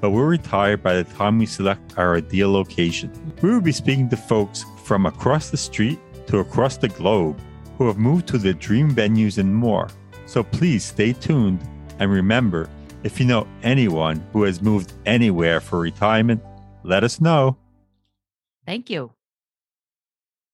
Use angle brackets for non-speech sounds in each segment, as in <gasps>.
but we'll retire by the time we select our ideal location. We will be speaking to folks from across the street to across the globe who have moved to their dream venues and more. So please stay tuned and remember if you know anyone who has moved anywhere for retirement, let us know. Thank you.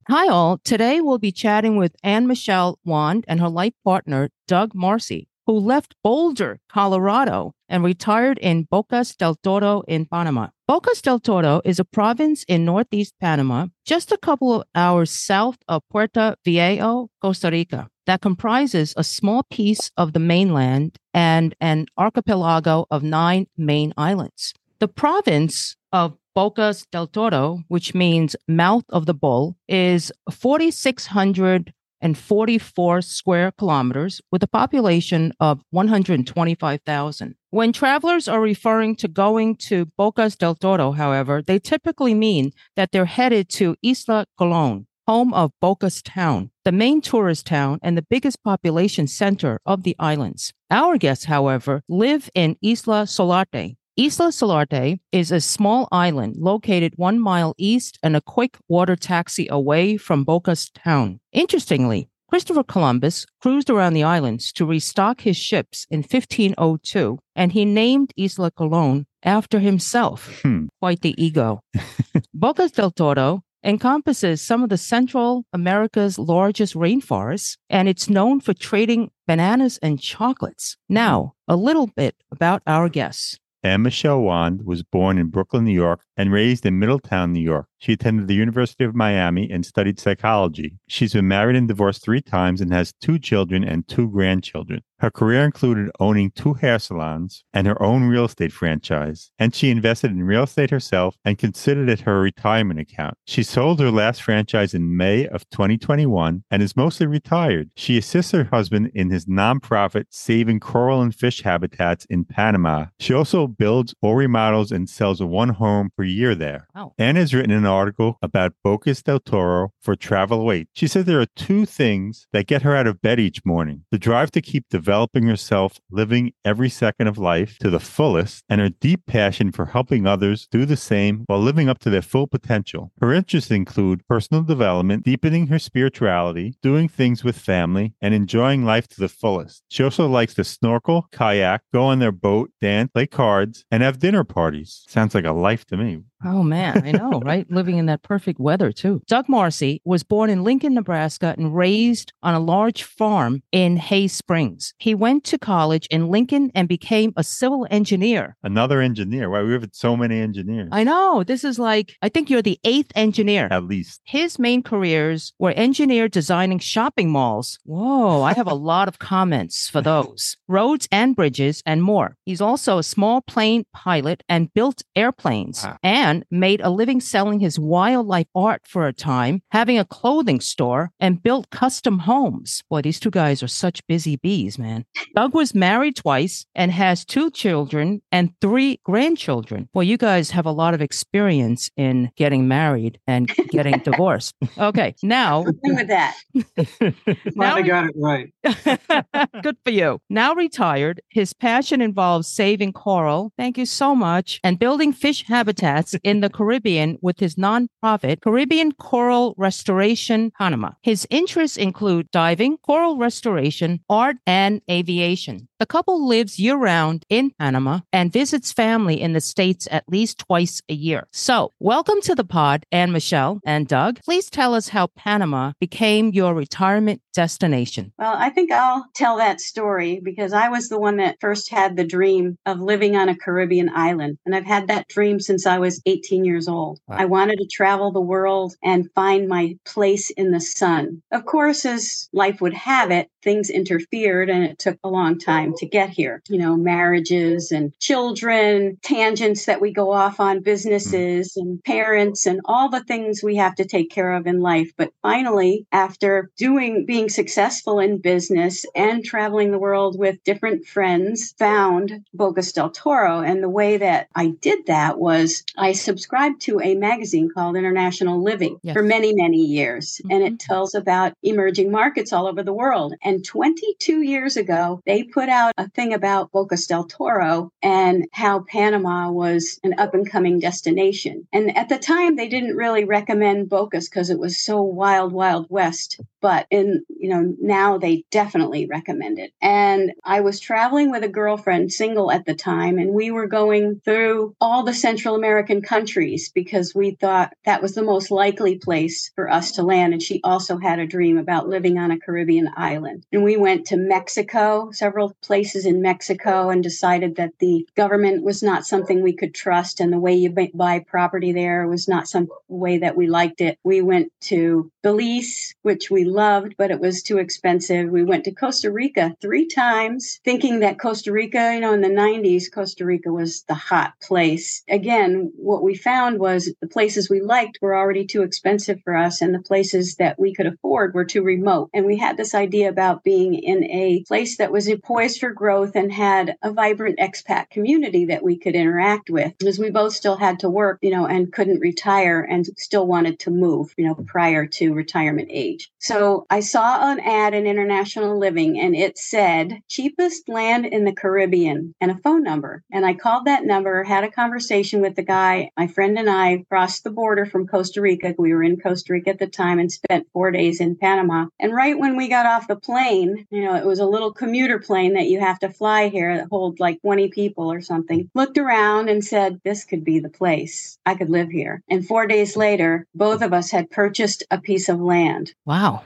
Hi, all. Today we'll be chatting with Anne Michelle Wand and her life partner, Doug Marcy who left Boulder, Colorado, and retired in Bocas del Toro in Panama. Bocas del Toro is a province in northeast Panama, just a couple of hours south of Puerto Viejo, Costa Rica, that comprises a small piece of the mainland and an archipelago of nine main islands. The province of Bocas del Toro, which means mouth of the bull, is 4,600 and 44 square kilometers with a population of 125,000. When travelers are referring to going to Bocas del Toro, however, they typically mean that they're headed to Isla Colon, home of Bocas Town, the main tourist town and the biggest population center of the islands. Our guests, however, live in Isla Solarte, Isla Solarte is a small island located one mile east and a quick water taxi away from Bocas town. Interestingly, Christopher Columbus cruised around the islands to restock his ships in 1502, and he named Isla Colon after himself. Hmm. Quite the ego. <laughs> Bocas del Toro encompasses some of the Central America's largest rainforests, and it's known for trading bananas and chocolates. Now, a little bit about our guests. Anne Michelle Wand was born in Brooklyn, New York, and raised in Middletown, New York. She attended the University of Miami and studied psychology. She's been married and divorced three times and has two children and two grandchildren. Her career included owning two hair salons and her own real estate franchise, and she invested in real estate herself and considered it her retirement account. She sold her last franchise in May of 2021 and is mostly retired. She assists her husband in his nonprofit saving coral and fish habitats in Panama. She also builds or remodels and sells one home per year there. Oh. Wow. Anne has written an article about Bocas del Toro for Travel Awaits. She says there are two things that get her out of bed each morning the drive to keep developing herself, living every second of life to the fullest, and her deep passion for helping others do the same while living up to their full potential. Her interests include personal development, deepening her spirituality, doing things with family, and enjoying life to the fullest. She also likes to snorkel, kayak, go on their boat, dance, play cards, and have dinner parties. Sounds like a life to me. Oh man, I know, right? <laughs> living in that perfect weather, too. Doug Marcy was born in Lincoln, Nebraska, and raised on a large farm in Hay Springs. He went to college in Lincoln and became a civil engineer. Another engineer. Why we have so many engineers? I know. This is like, I think you're the eighth engineer. At least. His main careers were engineer designing shopping malls. Whoa, I have a <laughs> lot of comments for those. Roads and bridges and more. He's also a small plane pilot and built airplanes Wow. and made a living selling his wildlife art for a time, having a clothing store and built custom homes. Boy, these two guys are such busy bees, man. Doug was married twice and has two children and three grandchildren. Well, you guys have a lot of experience in getting married and getting <laughs> divorced. Okay, now Good with that. <laughs> now Finally got it right. <laughs> Good for you. Now retired, his passion involves saving coral, thank you so much, and building fish habitats in the Caribbean with his nonprofit, Caribbean Coral Restoration Panama. His interests include diving, coral restoration, art, and aviation. The couple lives year round in Panama and visits family in the States at least twice a year. So, welcome to the pod, Anne Michelle and Doug. Please tell us how Panama became your retirement destination. Well, I think I'll tell that story because I was the one that first had the dream of living on a Caribbean island. And I've had that dream since I was 18 years old. Wow. I wanted to travel the world and find my place in the sun. Of course, as life would have it, things interfered and it took a long time to get here. You know, marriages and children, tangents that we go off on, businesses and parents and all the things we have to take care of in life. But finally, after doing, being successful in business and traveling the world with different friends, found Bocas del Toro. And the way that I did that was I subscribed to a magazine called International Living Yes. for many, many years. And Mhm. it tells about emerging markets all over the world. And 22 years ago, they put out a thing about Bocas del Toro and how Panama was an up and coming destination. And at the time, they didn't really recommend Bocas because it was so wild, wild west. But in, you know, now they definitely recommend it. And I was traveling with a girlfriend, single at the time, and we were going through all the Central American countries because we thought that was the most likely place for us to land. And she also had a dream about living on a Caribbean island. And we went to Mexico, several places in Mexico, and decided that the government was not something we could trust. And the way you buy property there was not some way that we liked it. We went to Belize, which we loved, but it was too expensive. We went to Costa Rica three times, thinking that Costa Rica, you know, in the 90s, Costa Rica was the hot place. Again, what we found was the places we liked were already too expensive for us, and the places that we could afford were too remote. And we had this idea about being in a place that was poised for growth and had a vibrant expat community that we could interact with because we both still had to work, you know, and couldn't retire and still wanted to move, you know, prior to retirement age. So I saw an ad in International Living and it said cheapest land in the Caribbean and a phone number. And I called that number, had a conversation with the guy. My friend and I crossed the border from Costa Rica. We were in Costa Rica at the time and spent four days in Panama. And right when we got off the plane, you know, it was a little commuter plane that you have to fly here that hold like 20 people or something. Looked around and said, this could be the place. I could live here. And four days later, both of us had purchased a piece of land. Wow.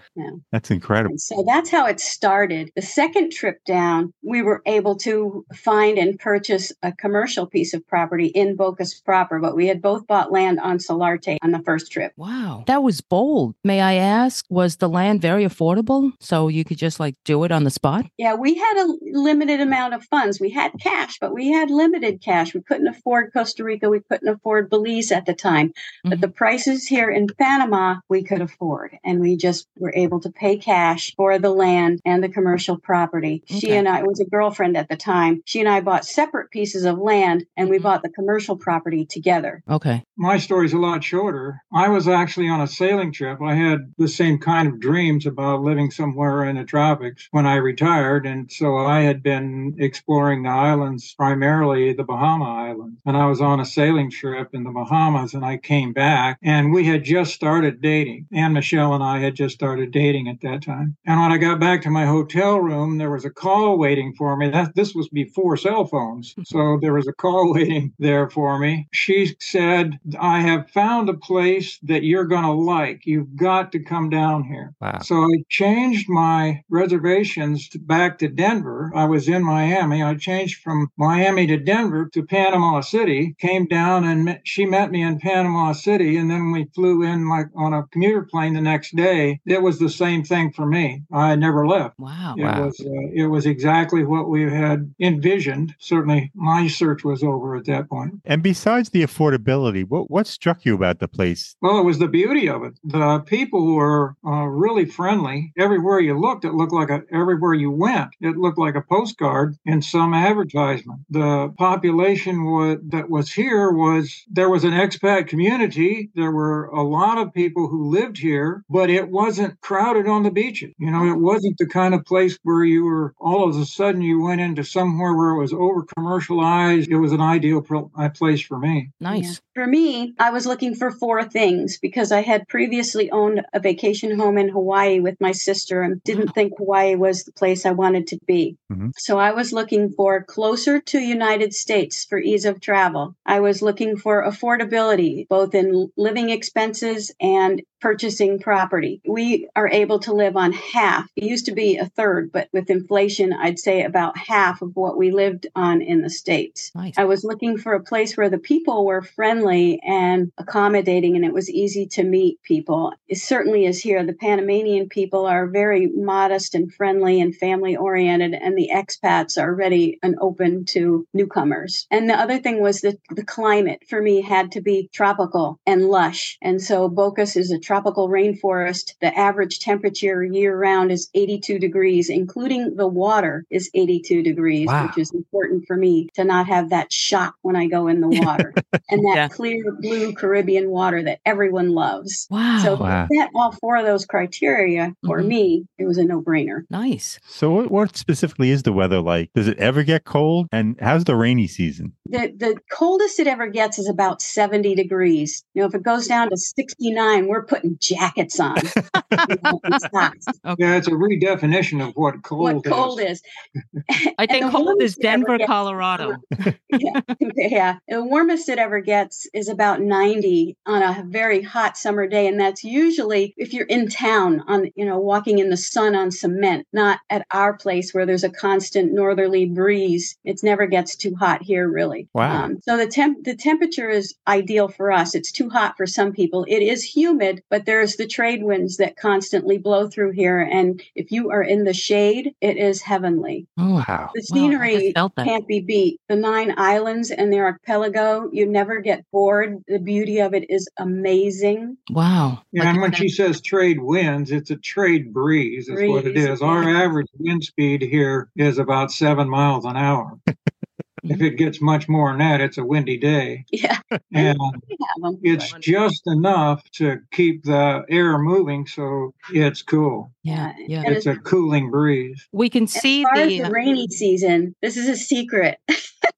That's incredible. And so that's how it started. The second trip down, we were able to find and purchase a commercial piece of property in Bocas proper, but we had both bought land on Solarte on the first trip. Wow. That was bold. May I ask, was the land very affordable? So you could just like do it on the spot? Yeah, we had a limited amount of funds. We had cash, but we had limited cash. We couldn't afford Costa Rica. We couldn't afford Belize at the time. But Mhm. the prices here in Panama, we could afford. And we just were able to pay cash for the land and the commercial property. She and I was a girlfriend at the time. She and I bought separate pieces of land and we Mhm. bought the commercial property together. Okay. My story's a lot shorter. I was actually on a sailing trip. I had the same kind of dreams about living somewhere in the tropics when I retired. And so I had been exploring the islands, primarily the Bahama Islands. And I was on a sailing trip in the Bahamas and I came back and we had just started dating. And Michelle and I had just started dating at that time. And when I got back to my hotel room, there was a call waiting for me. That this was before cell phones. Hmm. So there was a call <laughs> waiting there for me. She said, I have found a place that you're going to like. You've got to come down here. Wow. So I changed my reservations back to Denver. I was in Miami. I changed from Miami to Denver to Panama City, came down and met, she met me in Panama City. And then we flew in like on a commuter plane the next day. It was the same thing for me. I never left. Wow. It Wow. was uh, it was exactly what we had envisioned. Certainly, my search was over at that point. And besides the affordability, what what struck you about the place? Well, it was the beauty of it. The people were uh, really friendly. Everywhere you looked, it looked like a. Everywhere you went, it looked like a postcard in some advertisement. The population wa- that was here was there was an expat community. There were a lot of people who lived here, but it wasn't crowded on the beaches. You know, it wasn't the kind of place where you were all of a sudden you went into somewhere where it was over commercialized. It was an ideal pro- place for me. Nice. For me, I was looking for four things because I had previously owned a vacation home in Hawaii with my sister and didn't think Hawaii was the place I wanted to be. Mhm. So I was looking for closer to United States for ease of travel. I was looking for affordability, both in living expenses and purchasing property. We are able to live on half. It used to be a third, but with inflation, I'd say about half of what we lived on in the States. Nice. I was looking for a place where the people were friendly and accommodating and it was easy to meet people. It certainly is here. The Panamanian people are very modest and friendly and family oriented, and the expats are ready and open to newcomers. And the other thing was that the climate for me had to be tropical and lush. And so Bocas is a tropical rainforest. The average temperature year round is 82 degrees, including the water is 82 degrees, Wow. which is important for me to not have that shock when I go in the water <laughs> and that Yeah. clear blue Caribbean water that everyone loves. Wow. So Wow. if you met all four of those criteria for Mhm. me, it was a no-brainer. nice. So what, what specifically is the weather like? Does it ever get cold? And how's the rainy season? The the coldest it ever gets is about 70 degrees. You know, if it goes down to 69, we're putting jackets on. <laughs> you know, and. Yeah, it's a redefinition of what cold what is. cold is. I think cold is it ever Denver, gets- Colorado. yeah, yeah. The warmest it ever gets is about 90 on a very hot summer day. And that's usually if you're in town on, you know, walking in the sun on cement, not at our place where there's a constant northerly breeze. It never gets too hot here, really. Wow. Um, so the temp, the temperature is ideal for us. It's too hot for some people. It is humid, but there's the trade winds that constantly blow through here. And if you are in the shade, it is heavenly. Oh, Wow. The wow, I just scenery felt that. can't be beat. The nine islands and their archipelago, you never get bored. The beauty of it is amazing. Wow. Yeah, Like and when said- she says trade winds, it's a trade breeze, is what it is. Our average wind speed here is about seven miles an hour. If it gets much more than that, it's a windy day. Yeah, <laughs> And we have them. it's just enough to keep the air moving so it's cool. yeah, yeah. It's a cooling breeze. We can As see far as the. the rainy season, this is a secret. <laughs>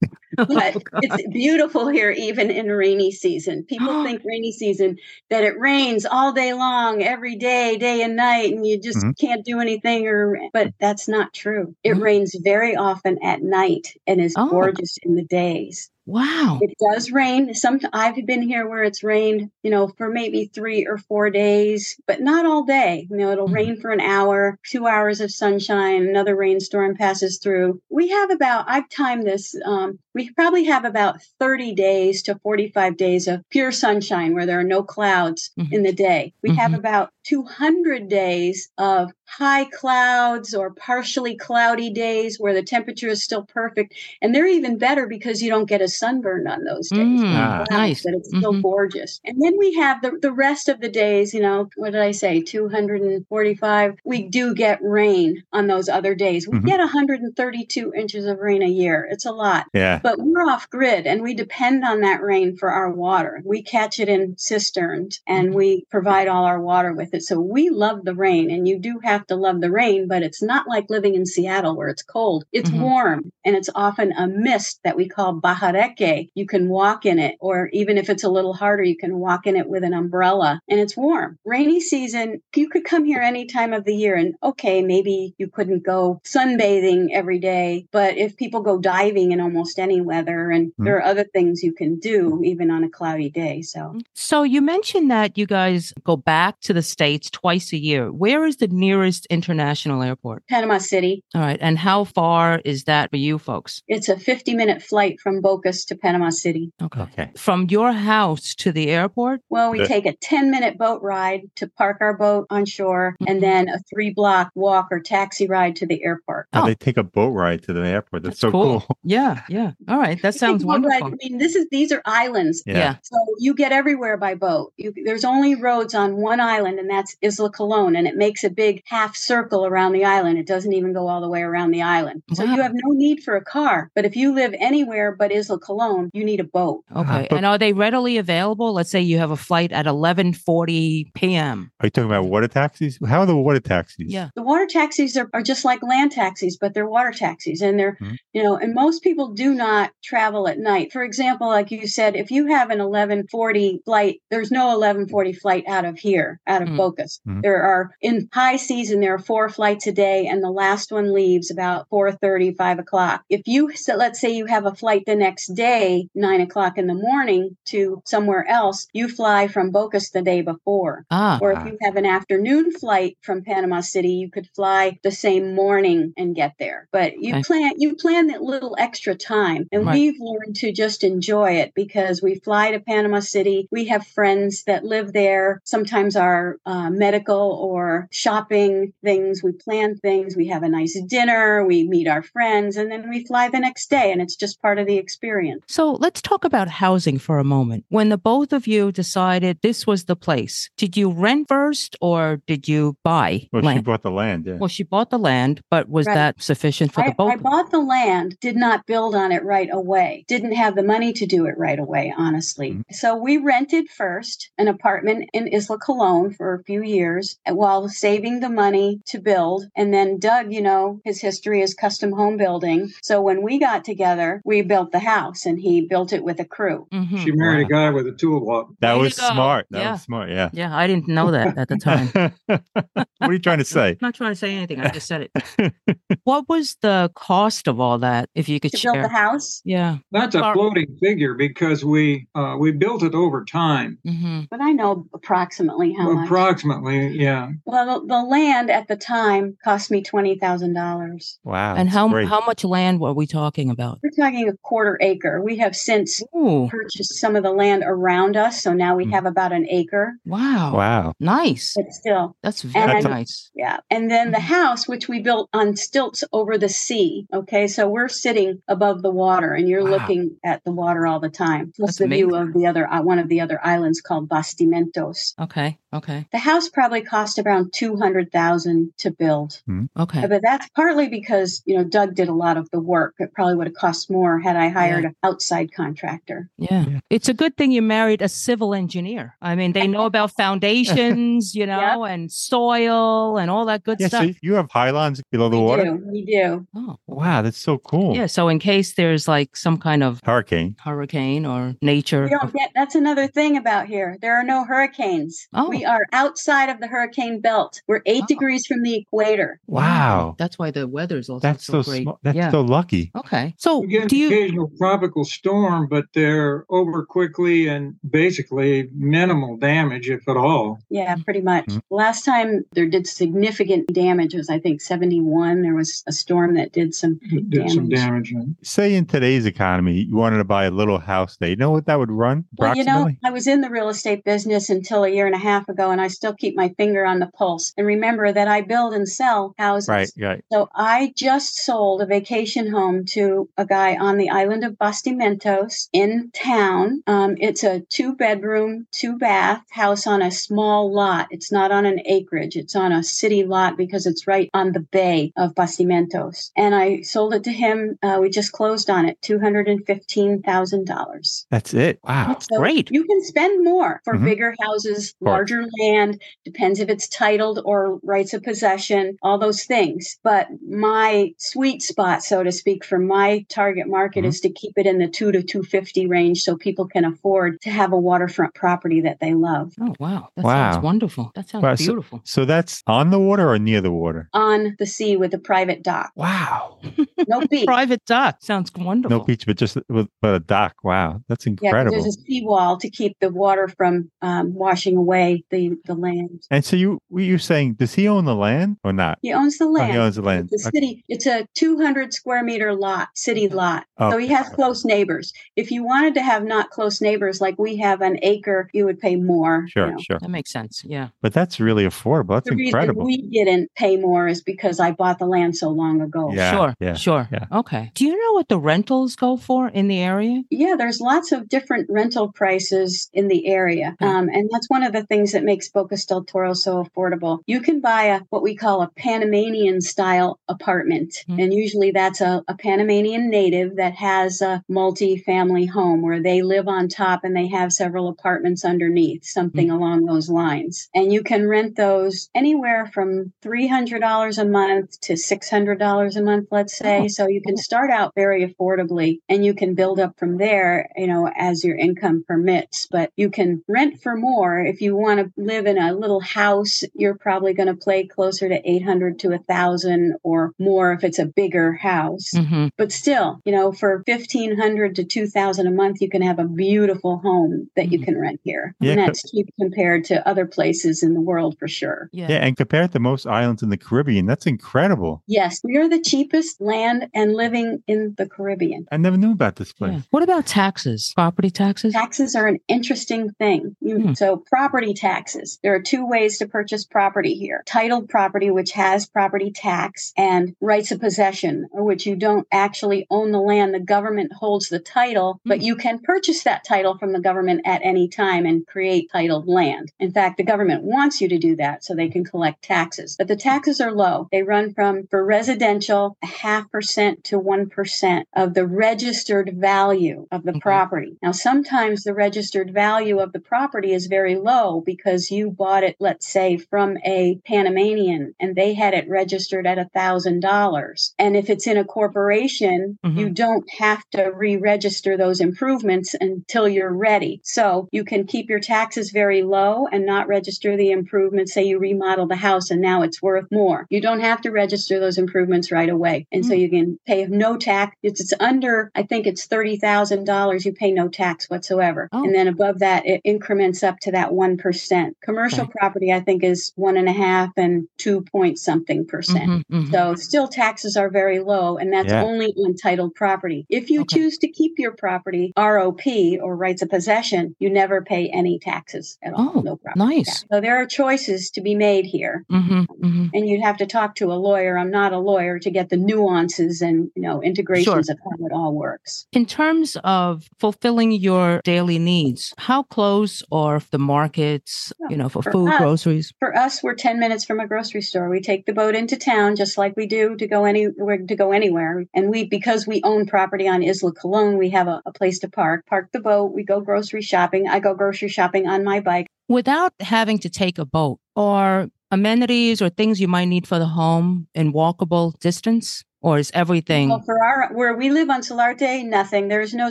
<laughs> Oh, but God. it's beautiful here even in rainy season people <gasps> think rainy season that it rains all day long every day day and night and you just Mhm. can't do anything or but that's not true it Mhm. rains very often at night and is Oh. gorgeous in the days wow. it does rain some i've been here where it's rained you know for maybe three or four days but not all day you know it'll Mhm. rain for an hour two hours of sunshine another rainstorm passes through we have about i've timed this um, we probably have about 30 days to 45 days of pure sunshine where there are no clouds Mhm. in the day we have Mhm. about 200 days of high clouds or partially cloudy days where the temperature is still perfect and they're even better because you don't get a sunburn on those days. Mm, When Ah. it's cloudy, nice. But it's still Mhm. gorgeous. And then we have the, the rest of the days, you know, what did I say, 245? We do get rain on those other days. We Mhm. get 132 inches of rain a year. It's a lot. Yeah. But we're off grid and we depend on that rain for our water. We catch it in cisterns and Mhm. we provide all our water with with it. So we love the rain and you do have to love the rain, but it's not like living in Seattle where it's cold. It's Mhm. warm and it's often a mist that we call bajareque. You can walk in it, or even if it's a little harder, you can walk in it with an umbrella and it's warm. Rainy season, you could come here any time of the year and okay, maybe you couldn't go sunbathing every day, but if people go diving in almost any weather and Mhm. there are other things you can do even on a cloudy day. So So you mentioned that you guys go back to the States twice a year. Where is the nearest international airport? Panama City, All right. And how far is that for you folks? it's a 50 minute flight from Bocas to Panama City. Okay. From your house to the airport? Well, we The- take a 10 minute boat ride to park our boat on shore Mhm. and then a three block walk or taxi ride to the airport. Now Oh. they take a boat ride to the airport. That's, so cool. Yeah. Yeah. All right. That sounds take a boat ride- wonderful. I mean, this is these are islands. Yeah. So you get everywhere by boat. You, there's only roads on one island, and that's Isla Colón, and it makes a big half circle around the island. It doesn't even go all the way around the island. So you have no need for a car. But if you live anywhere but Isla Colón, you need a boat. Okay. but- and are they readily available? Let's say you have a flight at 11:40 p.m. Are you talking about water taxis? How are the water taxis? Yeah. The water taxis are, are just like land taxis, but they're water taxis. And they're, Mhm. you know, and most people do not travel at night. For example, like you said, if you have an 1140 flight, there's no 1140 flight out of here, out of Mhm. Bocas. Mhm. There are, in high season, there are four flights a day, and the last one leaves about 4.30, 5 o'clock. If you, so let's say you have a flight the next day, 9 o'clock in the morning to somewhere else, you fly from Bocas the day before. Ah. Or if you have an afternoon flight from Panama City, you could fly the same morning and get there. But you Okay. plan you plan that little extra time. And Right. we've learned to just enjoy it because we fly to Panama City. We have friends that live there. Sometimes our uh, medical or shopping things. We plan things. We have a nice dinner. We meet our friends, and then we fly the next day. And it's just part of the experience. So let's talk about housing for a moment. When the both of you decided this was the place, did you rent first or did you buy Well, she bought the land. Yeah. well, she bought the land, but was Right. that sufficient for the I, both? I bought the land, did not build on it right away, didn't have the money to do it right away, honestly. Mhm. So we rented first an apartment in Isla Colón for a few years while saving the money to build. And then Doug, you know, his history is custom home building. So when we got together, we built the house and he built it with a crew. Mhm. She married a guy with a toolbox. that Way was smart. That Yeah. was smart. Yeah. Yeah, I didn't know that at the time. <laughs> what are you trying to say? I'm not trying to say anything. I just said it. <laughs> what was the cost of all that, if you could To build share? the house, yeah. That's a floating figure because we uh, we built it over time, hmm but I know approximately how much. Approximately. Yeah, Well, the, the land at the time cost me twenty thousand dollars. Wow. And how great. how much land were we talking about? We're talking a quarter acre. We have since Ooh, purchased some of the land around us, so now we Mm. have about an acre. wow. Wow. Nice. But still, That's very And- nice. yeah. And then the Mhm. house, which we built on stilts over the sea. Okay, so we're sitting above the water, and you're Wow. looking at the water all the time. Plus That's the view of the other uh, one of the other islands called Bastimentos. Okay. Okay. The house probably cost around two hundred thousand to build. Hmm. Okay. Uh, but that's partly because, you know, Doug did a lot of the work. It probably would have cost more had I hired an outside contractor. Yeah. Yeah. It's a good thing you married a civil engineer. I mean, they know about <laughs> foundations, you know, and soil and all that good Yeah. stuff. So you have pylons below the we water. do. We do. oh, Wow. That's so cool. yeah. So in case there's like some kind of Hurricane. hurricane or nature, We don't get that's another thing about here. There are no hurricanes. Oh. We are outside of the hurricane belt. We're eight Oh. degrees from the equator. Wow. That's why the weather's also That's so, so great. smart. That's yeah. so lucky. okay. So we get an do you? occasional tropical storm, but they're over quickly and basically minimal damage, if at all. Yeah, pretty much. Mhm. Last time there did significant damage was I think 71. There was a storm that did some It did some Damage. damage. Say in today's economy, you wanted to buy a little house there. You know what that would run Well, you know. I was in the real estate business until a year and a half ago, and I still keep my finger on the pulse. And remember that I build and sell houses. right. Right. So I just sold a vacation home to a guy on the island of Bastimentos in town. Um, it's a two bedroom, two bath house on a small lot. It's not on an acreage. It's on a city lot because it's right on the bay of Bastimentos. And I sold it to him. Uh, we just closed on it, two hundred and fifteen thousand dollars. That's it. Wow. That's great. You can spend more for Mhm. bigger houses, larger land. Land, depends if it's titled or rights of possession, all those things. But my sweet spot, so to speak, for my target market Mhm. is to keep it in the two to 250 range so people can afford to have a waterfront property that they love Oh, wow. That Wow. sounds wonderful. That sounds Wow, beautiful. So that's on the water or near the water? on the sea with a private dock. Wow. <laughs> No beach. Private dock sounds wonderful. No beach, but just with but a dock. Wow. That's Yeah, 'cause incredible. there's a seawall to keep the water from um, washing away the, the land. and so you were you saying, does he own the land or not? He owns the Oh, land. he owns the land. It's a Okay. city. It's a 200 square meter lot, city lot. So he Okay. has close neighbors. If you wanted to have not close neighbors like we have an acre, you would pay more. you Sure, know. sure. That makes sense. Yeah. But that's really affordable. That's The incredible. reason we didn't pay more is because I bought the land so long ago. Yeah, sure. yeah, Sure. yeah. Okay. Do you know what the rentals go for in the area? Yeah, there's lots of different rental prices in the area. Hmm. Um, and that's one of the things that makes Bocas del Toro so affordable. You can buy a what we call a Panamanian style apartment. Hmm. And usually that's a, a Panamanian native that has a multi-family home where they live on top and they have several apartments underneath, something Hmm. along those lines. And you can rent those anywhere from $300 a month to $600 a month, let's say. Oh, so you can start out very affordably and you can build up from there, you know, as your income permits. But you can rent for more. If you want to live in a little house, you're probably going to play closer to 800 to a thousand or more if it's a bigger house. hmm But still, you know, for 1500 to 2000 a month, you can have a beautiful home that you Mhm. can rent here. Yeah, and co- that's cheap compared to other places in the world for sure. Yeah. Yeah, and compared to most islands in the Caribbean, that's incredible. Yes, we are the cheapest land and living in the Caribbean. I never knew about this Yeah. place. What about taxes? Property taxes? Taxes are an interesting thing. You- Hmm. So, property taxes. There are two ways to purchase property here titled property, which has property tax, and rights of possession, which you don't actually own the land. The government holds the title, but Hmm. you can purchase that title from the government at any time and create titled land. In fact, the government wants you to do that so they can collect taxes. But the taxes are low. They run from, for residential, a half percent to 1% of the registered value of the Okay. property. Now, sometimes the registered value of the property is very low because you bought it, let's say, from a Panamanian and they had it registered at a thousand dollars. And if it's in a corporation, Mhm. you don't have to re-register those improvements until you're ready. So you can keep your taxes very low and not register the improvements. Say you remodel the house and now it's worth more. You don't have to register those improvements right away. And so Mm. you can pay no tax. It's, it's under, I think it's $30,000. You pay no tax whatsoever. Oh. And then above that, it increments up to that 1%. Commercial Okay. property, I think is one and a half and two point something percent. Mhm, mhm. So still taxes are very low and that's Yeah. only on titled property. If you Okay. choose to keep your property ROP or rights of possession, you never pay any taxes at all. Oh, no problem. nice. So there are choices to be made here. Mhm, mhm. And you'd have to talk to a lawyer. I'm not a lawyer to get the nuances and you know integrations of how it all works. In terms of fulfilling your daily needs, how close are the markets, you know, for For food, us- groceries? For us, we're 10 minutes from a grocery store. We take the boat into town just like we do to go any to go anywhere. And we because we own property on Isla Colón, we have a, a place to park. Park the boat, we go grocery shopping. I go grocery shopping on my bike. Without having to take a boat, or amenities or things you might need for the home in walkable distance? Or is everything Well, for our where we live on Solarte, nothing. There's no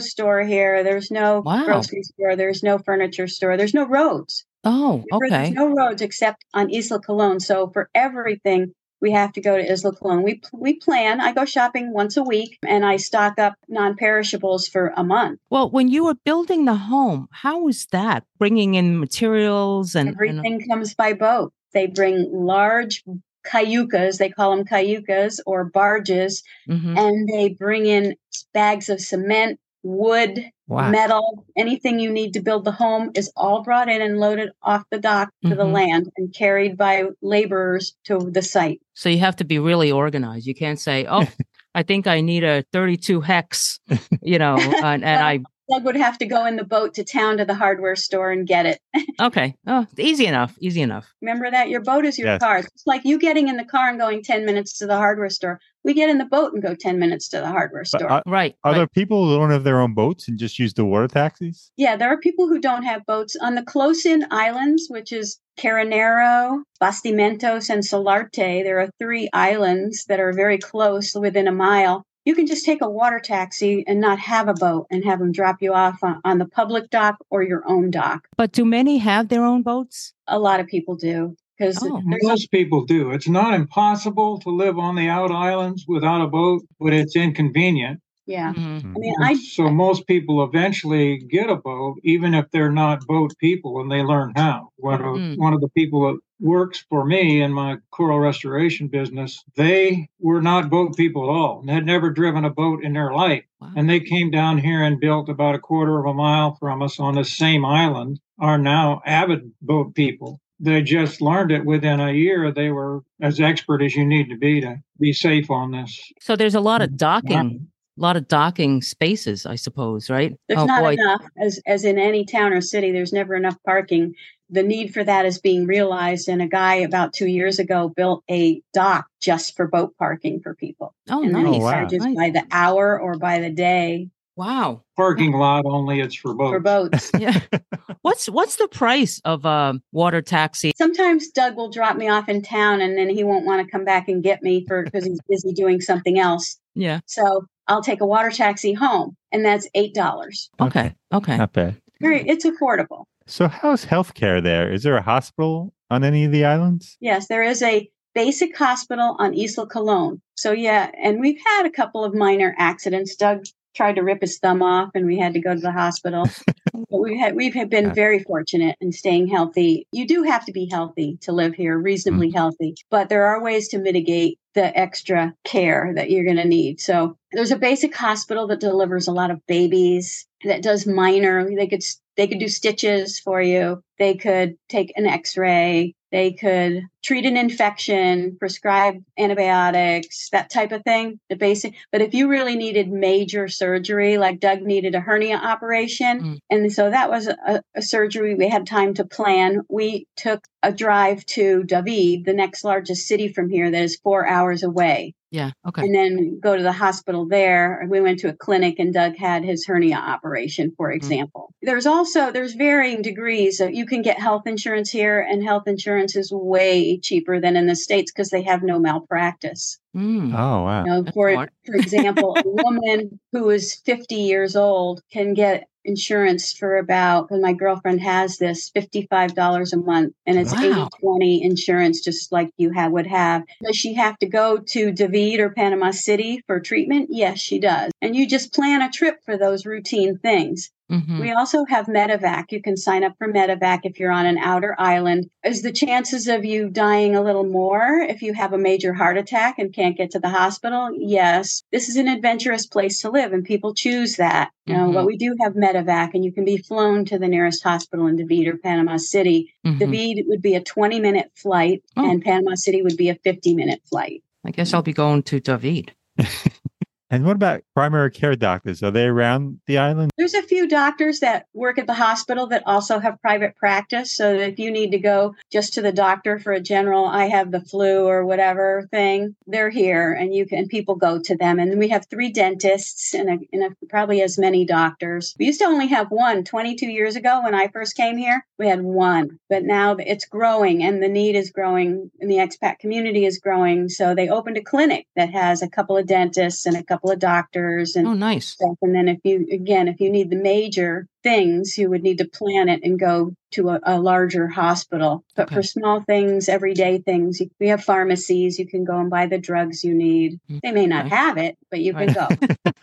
store here. There's no Wow. grocery store. There's no furniture store. There's no roads. Oh, okay. There's no roads except on Isla Colón. So for everything, we have to go to Isla Colón. We we plan. I go shopping once a week, and I stock up non-perishables for a month. Well, when you were building the home, how was that? Bringing in materials and, and Everything comes by boat. They bring large cayucas. They call them cayucas or barges, Mhm. and they bring in bags of cement, wood, Wow. metal, anything you need to build the home is all brought in and loaded off the dock to the Mhm. land and carried by laborers to the site. So you have to be really organized. You can't say, "Oh, <laughs> I think I need a 32 hex," you know, <laughs> and, and I Doug would have to go in the boat to town to the hardware store and get it. <laughs> Okay. Oh, easy enough. Easy enough. Remember that? Your boat is your Yes. car. It's like you getting in the car and going 10 minutes to the hardware store. We get in the boat and go 10 minutes to the hardware But store. are, Right. are right. there people who don't have their own boats and just use the water taxis? yeah, there are people who don't have boats on the close-in islands, which is Carenero, Bastimentos, and Solarte. There are three islands that are very close, within a mile. You can just take a water taxi and not have a boat and have them drop you off on, on the public dock or your own dock. But do many have their own boats? A lot of people do because Oh. Most people do. It's not impossible to live on the out islands without a boat, but it's inconvenient. yeah. Mhm. I mean, I so most people eventually get a boat, even if they're not boat people, and they learn how. One of Mm. one of the people that works for me in my coral restoration business, they were not boat people at all, and had never driven a boat in their life. Wow. And they came down here and built about a quarter of a mile from us on the same island, are now avid boat people. They just learned it within a year. They were as expert as you need to be to be safe on this. So there's a lot of Mm, docking, a lot of docking spaces, I suppose, right? There's oh not boy. enough, as as in any town or city. There's never enough parking. The need for that is being realized, and a guy about two years ago built a dock just for boat parking for people, Oh, and then nice. he Oh, wow. charges by the hour or by the day Wow. Parking lot only, it's for boats. for boats. <laughs> Yeah. <laughs> what's what's the price of a water taxi? Sometimes Doug will drop me off in town, and then he won't want to come back and get me for because he's busy doing something else. Yeah. So I'll take a water taxi home, and that's eight dollars. Okay. Okay. Not bad. Very, it's affordable. So, how's healthcare there? Is there a hospital on any of the islands? Yes, there is a basic hospital on Isla Colon. So yeah, and we've had a couple of minor accidents. Doug tried to rip his thumb off, and we had to go to the hospital. <laughs> but we had we've been very fortunate in staying healthy. You do have to be healthy to live here, reasonably mm. healthy, but there are ways to mitigate the extra care that you're going to need. So there's a basic hospital that delivers a lot of babies that does minor. They could they could do stitches for you. They could take an X-ray. They could treat an infection, prescribe antibiotics, that type of thing. The basic. But if you really needed major surgery, like Doug needed a hernia operation, Mm. and so that was a, a surgery we had time to plan. We took a drive to David, the next largest city from here, that is four hours away Yeah. Okay. and then go to the hospital there. We went to a clinic and Doug had his hernia operation, for example. There's also there's varying degrees. of You can get health insurance here, and health insurance is way cheaper than in the states because they have no malpractice. Mm. Oh, wow. You know, for smart. for example, a <laughs> woman who is 50 years old can get insurance for about because my girlfriend has this $55 a month and it's Wow. 80-20 insurance just like you have would have does she have to go to david or panama city for treatment yes she does and you just plan a trip for those routine things Mhm. we also have medevac. You can sign up for medevac if you're on an outer island. Is the chances of you dying a little more if you have a major heart attack and can't get to the hospital? Yes. This is an adventurous place to live and people choose that. You know, but we do have medevac and you can be flown to the nearest hospital in David or Panama City. Mhm. David would be a 20 minute flight Oh. and Panama City would be a 50 minute flight. I guess I'll be going to David. <laughs> And what about primary care doctors? Are they around the island? There's a few doctors that work at the hospital that also have private practice. So if you need to go just to the doctor for a general, I have the flu or whatever thing, they're here and you can, people go to them. And we have three dentists and, a, and a, probably as many doctors. We used to only have one 22 years ago when I first came here. We had one, but now it's growing and the need is growing and the expat community is growing. So they opened a clinic that has a couple of dentists and a couple of doctors and Oh, nice. stuff. And then if you again, if you need the major things, you would need to plan it and go to a, a larger hospital. But Okay. for small things, everyday things, you- we have pharmacies. You can go and buy the drugs you need. Mm, They may not okay. have it, but you can Right.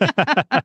go. <laughs>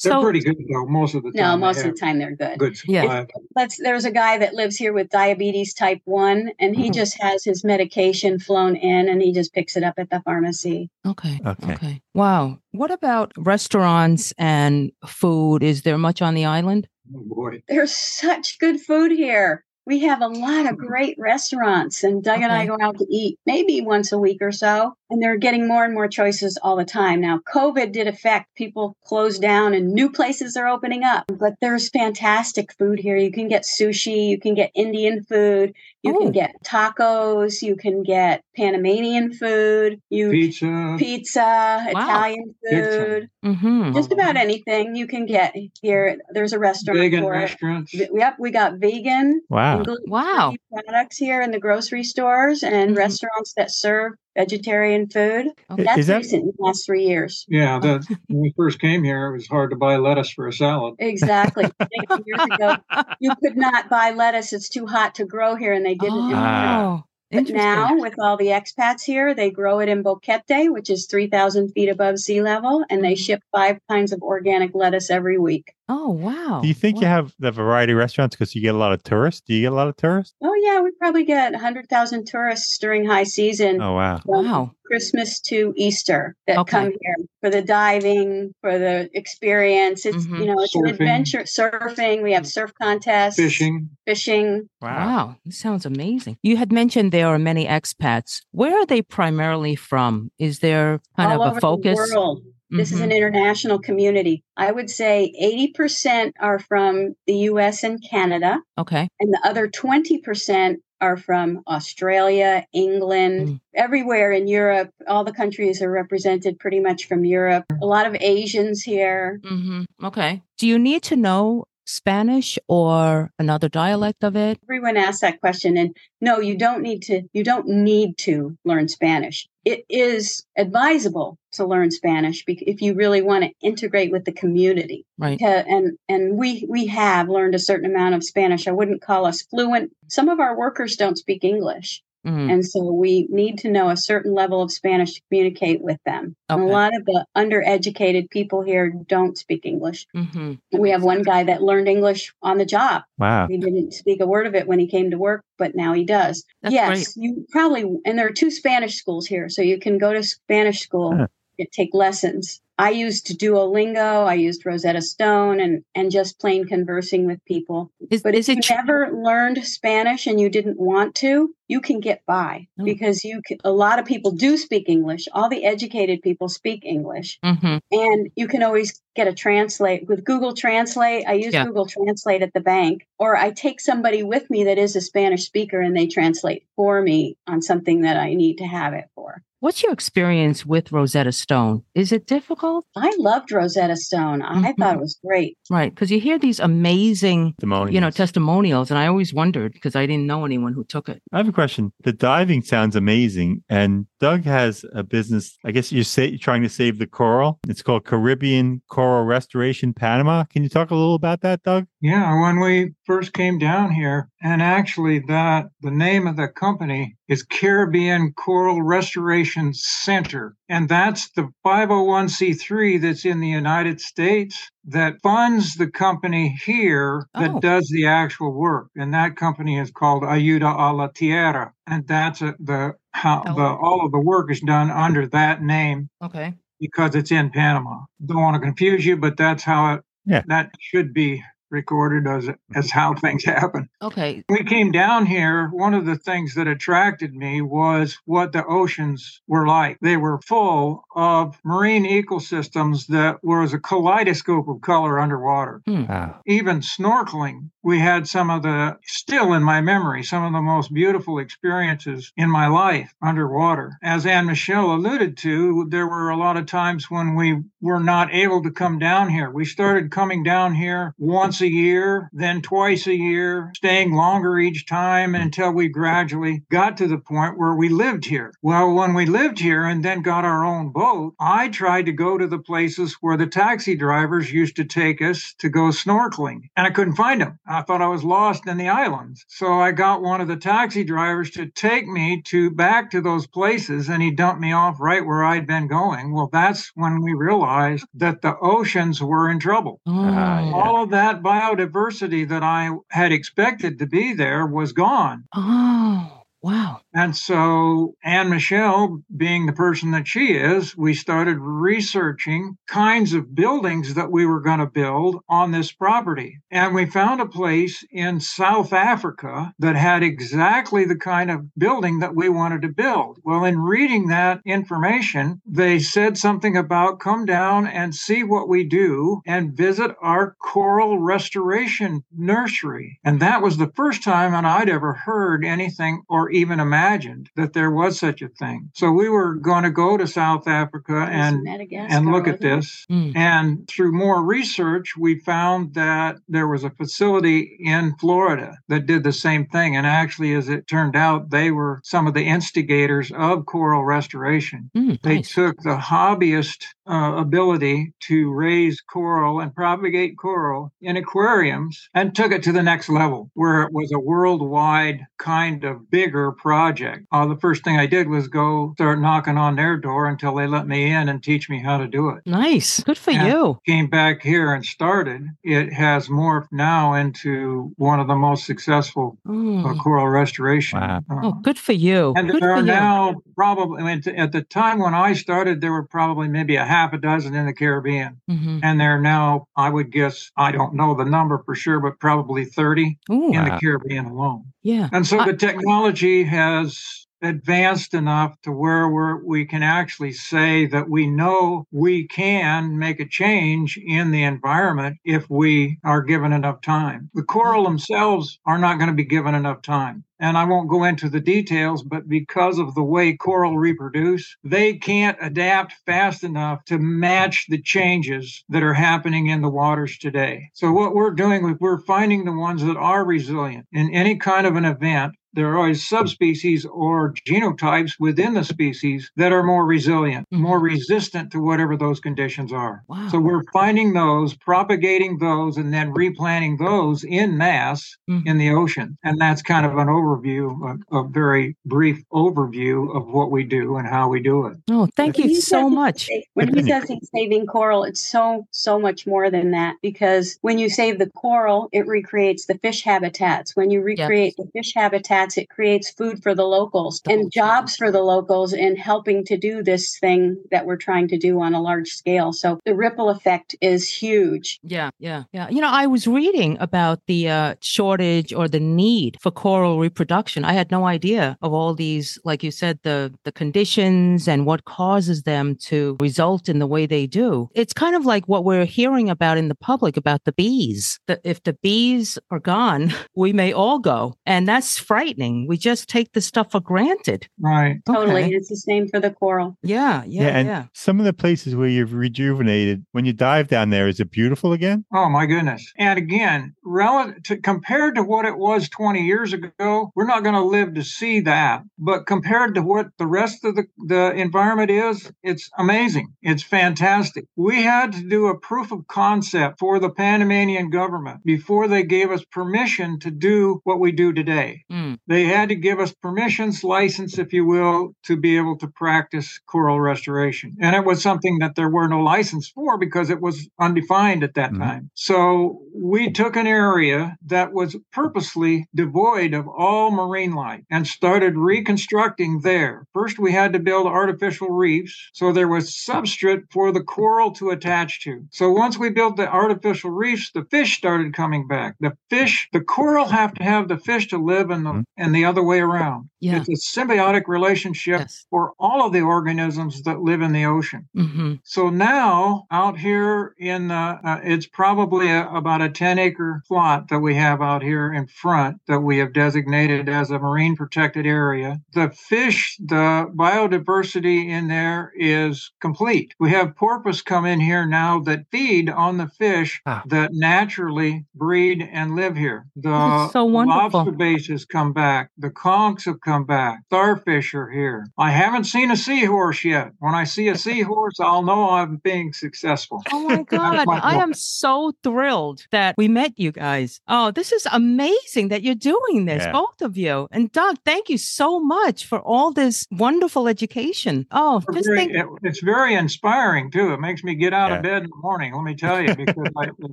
They're So- pretty good though. Most of the time, no, most of the time they're good. good Yeah. supply. Let's, there's a guy that lives here with diabetes type 1 and he Mhm. just has his medication flown in and he just picks it up at the pharmacy Okay. Okay. Okay. Wow. What about restaurants and food? Is there much on the island? Oh boy. there's such good food here we have a lot of great restaurants, and Doug and I go out to eat maybe once a week or so, and they're getting more and more choices all the time. Now, COVID did affect people closed down, and new places are opening up, but there's fantastic food here. You can get sushi, you can get Indian food, you Oh. can get tacos, you can get Panamanian food, you Pizza. pizza, Italian Pizza. food, Mm-hmm. just about anything you can get here. There's a restaurant Vegan for it. restaurants. V- Yep, we got vegan Wow. And Wow. products here in the grocery stores and Mhm. restaurants that serve vegetarian food. Okay. That's Is that- recent, in the last three years. Yeah, that when we first came here, it was hard to buy lettuce for a salad. Exactly. <laughs> Years ago, you could not buy lettuce; it's too hot to grow here, and they didn't. import. Oh, But now, with all the expats here, they grow it in Boquete, which is 3,000 feet above sea level, and they Mhm. ship five kinds of organic lettuce every week. Oh, wow. Do you think you have the variety of restaurants because you get a lot of tourists? Do you get a lot of tourists? Oh, yeah, we probably get 100,000 tourists during high season. Oh wow. from Wow. Christmas to Easter that Okay. come here for the diving, for the experience. It's Mhm. you know, it's an adventure. Surfing. We have surf contests, Fishing. fishing. Wow. This sounds amazing. You had mentioned there are many expats. Where are they primarily from? Is there kind all of over a focus? the world. This is Mhm. an international community. I would say 80% are from the US and Canada, Okay. and the other 20% are from Australia, England, Mm. everywhere in Europe. All the countries are represented pretty much from Europe. A lot of Asians here. hmm Okay. Do you need to know Spanish or another dialect of it? everyone asks that question and no you don't need to you don't need to learn spanish it is advisable to learn spanish if you really want to integrate with the community. Right. And and we we have learned a certain amount of spanish. I wouldn't call us fluent. Some of our workers don't speak english Mhm. and so we need to know a certain level of spanish to communicate with them Okay. a lot of the undereducated people here don't speak english hmm we have one guy that learned english on the job Wow. he didn't speak a word of it when he came to work, but now he does. That's yes, you probably, and there are two Spanish schools here, so you can go to Spanish school and take lessons. I used Duolingo, I used Rosetta Stone, and and just plain conversing with people. Is, But is if you never learned Spanish and you didn't want to, you can get by Oh. because you can, a lot of people do speak English. All the educated people speak English, Mhm. and you can always get a translate with Google Translate. I use Yeah. Google Translate at the bank, or I take somebody with me that is a Spanish speaker and they translate for me on something that I need to have it for. What's your experience with Rosetta Stone? Is it difficult? I loved Rosetta Stone. I Mhm. thought it was great. Right. Because you hear these amazing, Testimonials. you know, testimonials, and I always wondered because I didn't know anyone who took it. I have a question. The diving sounds amazing, and Doug has a business. I guess you're, sa- you're trying to save the coral. It's called Caribbean Coral Restoration Panama. Can you talk a little about that, Doug? Yeah, when we first came down here, and actually that the name of the company is Caribbean Coral Restoration Center. And that's the 501c3 that's in the United States that funds the company here that Oh. does the actual work. And that company is called Ayuda a la Tierra. And that's a, the how the all of the work is done under that name Okay. because it's in Panama. Don't want to confuse you, but that's how it Yeah. that should be recorded as as how things <laughs> happen. Okay. We came down here, one of the things that attracted me was what the oceans were like. They were full of marine ecosystems that was a kaleidoscope of color underwater. Hmm. Wow. Even snorkeling, we had some of the still in my memory, some of the most beautiful experiences in my life underwater. As Anne Michelle alluded to, there were a lot of times when we were not able to come down here. We started coming down here once a year, then twice a year, staying longer each time until we gradually got to the point where we lived here. Well, when we lived here and then got our own boat, I tried to go to the places where the taxi drivers used to take us to go snorkeling, and I couldn't find them. Thought I was lost in the islands. So I got one of the taxi drivers to take me to back to those places and he dumped me off right where I'd been going. Well, that's when we realized that the oceans were in trouble. Oh. Ah, yeah. All of that biodiversity that I had expected to be there was gone. Oh. Wow. And so Anne Michelle, being the person that she is, we started researching kinds of buildings that we were going to build on this property. And we found a place in South Africa that had exactly the kind of building that we wanted to build. Well, in reading that information, they said something about come down and see what we do and visit our coral restoration nursery. And that was the first time and I'd ever heard anything or even imagined that there was such a thing. So we were going to go to South Africa and and look at this. Mm. And through more research, we found that there was a facility in Florida that did the same thing. And actually, as it turned out, they were some of the instigators of coral restoration. Mm, they nice. took the hobbyist uh, ability to raise coral and propagate coral in aquariums and took it to the next level where it was a worldwide kind of bigger project. Uh, the first thing I did was go start knocking on their door until they let me in and teach me how to do it. Nice. Good for and you. Came back here and started. It has morphed now into one of the most successful mm. uh, coral restoration. Wow. Uh, oh, good for you. And good there are now probably, I mean, at the time when I started, there were probably maybe a half a dozen in the Caribbean. Mm-hmm. And there are now, I would guess, I don't know the number for sure, but probably 30 Ooh, in wow. the Caribbean alone. Yeah. And so I, the technology has advanced enough to where we're, we can actually say that we know we can make a change in the environment if we are given enough time. The coral mm-hmm. themselves are not going to be given enough time. And I won't go into the details, but because of the way coral reproduce, they can't adapt fast enough to match the changes that are happening in the waters today. So what we're doing, is we're finding the ones that are resilient in any kind of an event there are always subspecies or genotypes within the species that are more resilient, mm-hmm. more resistant to whatever those conditions are. Wow. So we're finding those, propagating those, and then replanting those in mass mm-hmm. in the ocean. And that's kind of an overview, a, a, very brief overview of what we do and how we do it. Oh, thank you so much. When he says he's saving coral, it's so, so much more than that because when you save the coral, it recreates the fish habitats. When you recreate the fish habitat, it creates food for the locals and jobs for the locals in helping to do this thing that we're trying to do on a large scale. So the ripple effect is huge. Yeah, yeah, yeah. You know, I was reading about the uh, shortage or the need for coral reproduction. I had no idea of all these, like you said, the the conditions and what causes them to result in the way they do. It's kind of like what we're hearing about in the public about the bees. That if the bees are gone, <laughs> we may all go, and that's frightening frightening. We just take the stuff for granted. Right. Totally. Okay. It's the same for the coral. Yeah. Yeah. Yeah. And yeah. some of the places where you've rejuvenated, when you dive down there, is it beautiful again? Oh, my goodness. And again, relative to, compared to what it was 20 years ago, we're not going to live to see that. But compared to what the rest of the, the environment is, it's amazing. It's fantastic. We had to do a proof of concept for the Panamanian government before they gave us permission to do what we do today. Mm. They had to give us permissions, license, if you will, to be able to practice coral restoration. And it was something that there were no license for because it was undefined at that mm-hmm. time. So we took an area that was purposely devoid of all marine life and started reconstructing there. First, we had to build artificial reefs. So there was substrate for the coral to attach to. So once we built the artificial reefs, the fish started coming back. The fish, the coral have to have the fish to live in the mm-hmm. And the other way around. Yeah. It's a symbiotic relationship yes. for all of the organisms that live in the ocean. Mm-hmm. So now out here in the, uh, it's probably a, about a 10 acre plot that we have out here in front that we have designated as a marine protected area. The fish, the biodiversity in there is complete. We have porpoise come in here now that feed on the fish ah. that naturally breed and live here. The so lobster bases come back. The conchs have come back. Starfish are here. I haven't seen a seahorse yet. When I see a seahorse, I'll know I'm being successful. Oh my <laughs> God. my I am so thrilled that we met you guys. Oh, this is amazing that you're doing this, yeah. both of you. And Doug, thank you so much for all this wonderful education. Oh, just very, think- it, it's very inspiring too. It makes me get out yeah. of bed in the morning, let me tell you, because <laughs> I,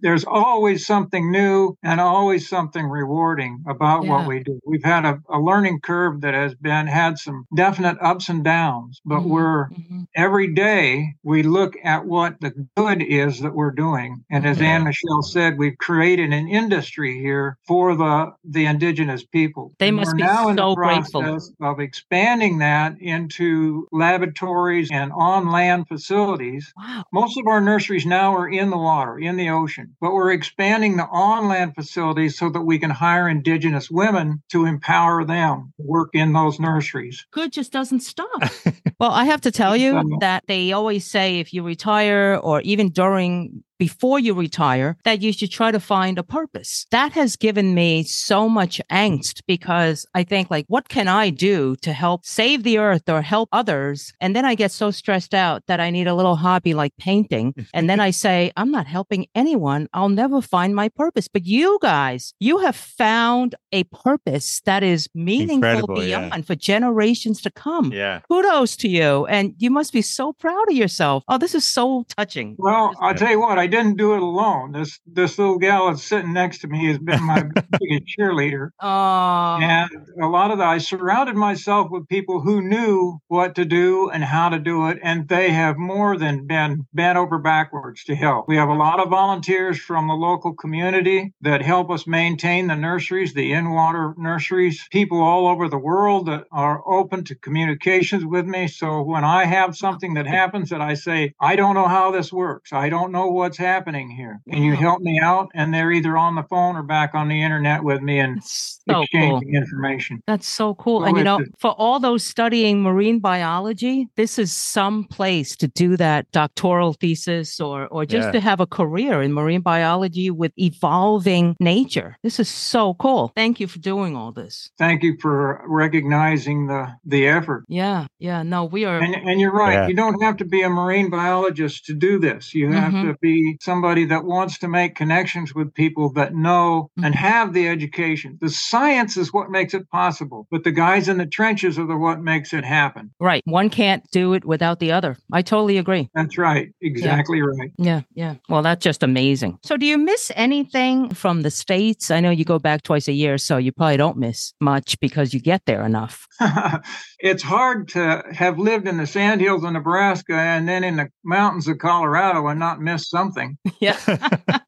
there's always something new and always something rewarding about yeah. what we do. We we've had a, a learning curve that has been had some definite ups and downs, but Mhm, we're mhm. every day we look at what the good is that we're doing. And as Yeah. Anne Michelle said, we've created an industry here for the the indigenous people. They must we're be now in the so grateful. of expanding that into laboratories and on land facilities. Wow. Most of our nurseries now are in the water, in the ocean, but we're expanding the on land facilities so that we can hire indigenous women to empower them to work in those nurseries. Good just doesn't stop. <laughs> well, I have to tell you that they always say if you retire or even during before you retire that you should try to find a purpose. That has given me so much angst because I think like what can I do to help save the earth or help others? And then I get so stressed out that I need a little hobby like painting. <laughs> And then I say I'm not helping anyone. I'll never find my purpose. But you guys, you have found a purpose that is meaningful Incredible, yeah. beyond for generations to come. Yeah. Kudos to you. And you must be so proud of yourself. Oh, this is so touching. Well, I'll tell you what, I didn't do it alone. This this little gal that's sitting next to me has been my <laughs> biggest cheerleader. Oh, And a lot of that, I surrounded myself with people who knew what to do and how to do it. And they have more than been bent over backwards to help. We have a lot of volunteers from the local community that help us maintain the nurseries, the in water nurseries, people all over the world that are open to communications with me. So when I have something that happens that I say, I don't know how this works, I don't know what's happening here. Can you help me out? And they're either on the phone or back on the internet with me and that's so cool. exchanging information. That's so cool. Well, and you know, it's for all those studying marine biology, this is some place to do that doctoral thesis or or just Yeah. to have a career in marine biology with evolving nature. This is so cool. Thank you for doing all this. Thank you for recognizing the the effort. Yeah. Yeah. No, we are And and you're right. Yeah. You don't have to be a marine biologist to do this. You have Mhm. to be somebody that wants to make connections with people that know and Mhm. have the education. The science is what makes it possible, but the guys in the trenches are the what makes it happen. right. One can't do it without the other. I totally agree. That's right. Exactly right. Yeah, yeah. Well, that's just amazing. So, do you miss anything from the States? I know you go back twice a year, so you probably don't miss much because you get there enough. <laughs> <laughs> it's hard to have lived in the sandhills of Nebraska and then in the mountains of Colorado and not miss something. <laughs> Yeah. <laughs>